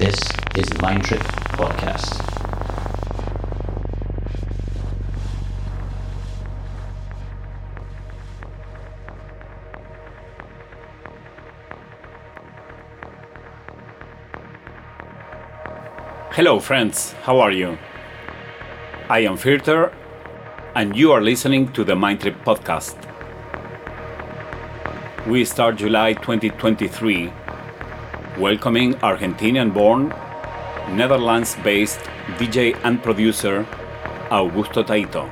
This is the Mind Trip Podcast. Hello, friends. How are you? I am Pfirter, and you are listening to the Mind Trip Podcast. We start July 2023 welcoming Argentinian born, Netherlands based DJ and producer Augusto Taito.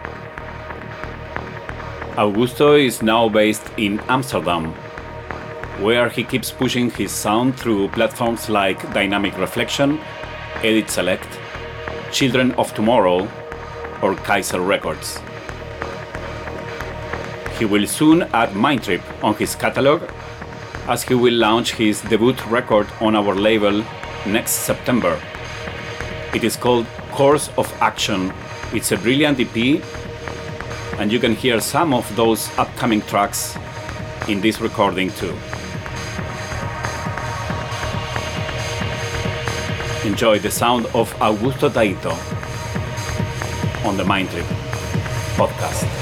Augusto is now based in Amsterdam, where he keeps pushing his sound through platforms like Dynamic Reflection, Edit Select, Children of Tomorrow, or Kaiser Records. He will soon add Mindtrip on his catalog as he will launch his debut record on our label next September. It is called Course of Action. It's a brilliant EP, and you can hear some of those upcoming tracks in this recording too. Enjoy the sound of Augusto Taito on the Mind Trip podcast.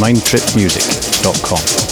mindtripmusic.com.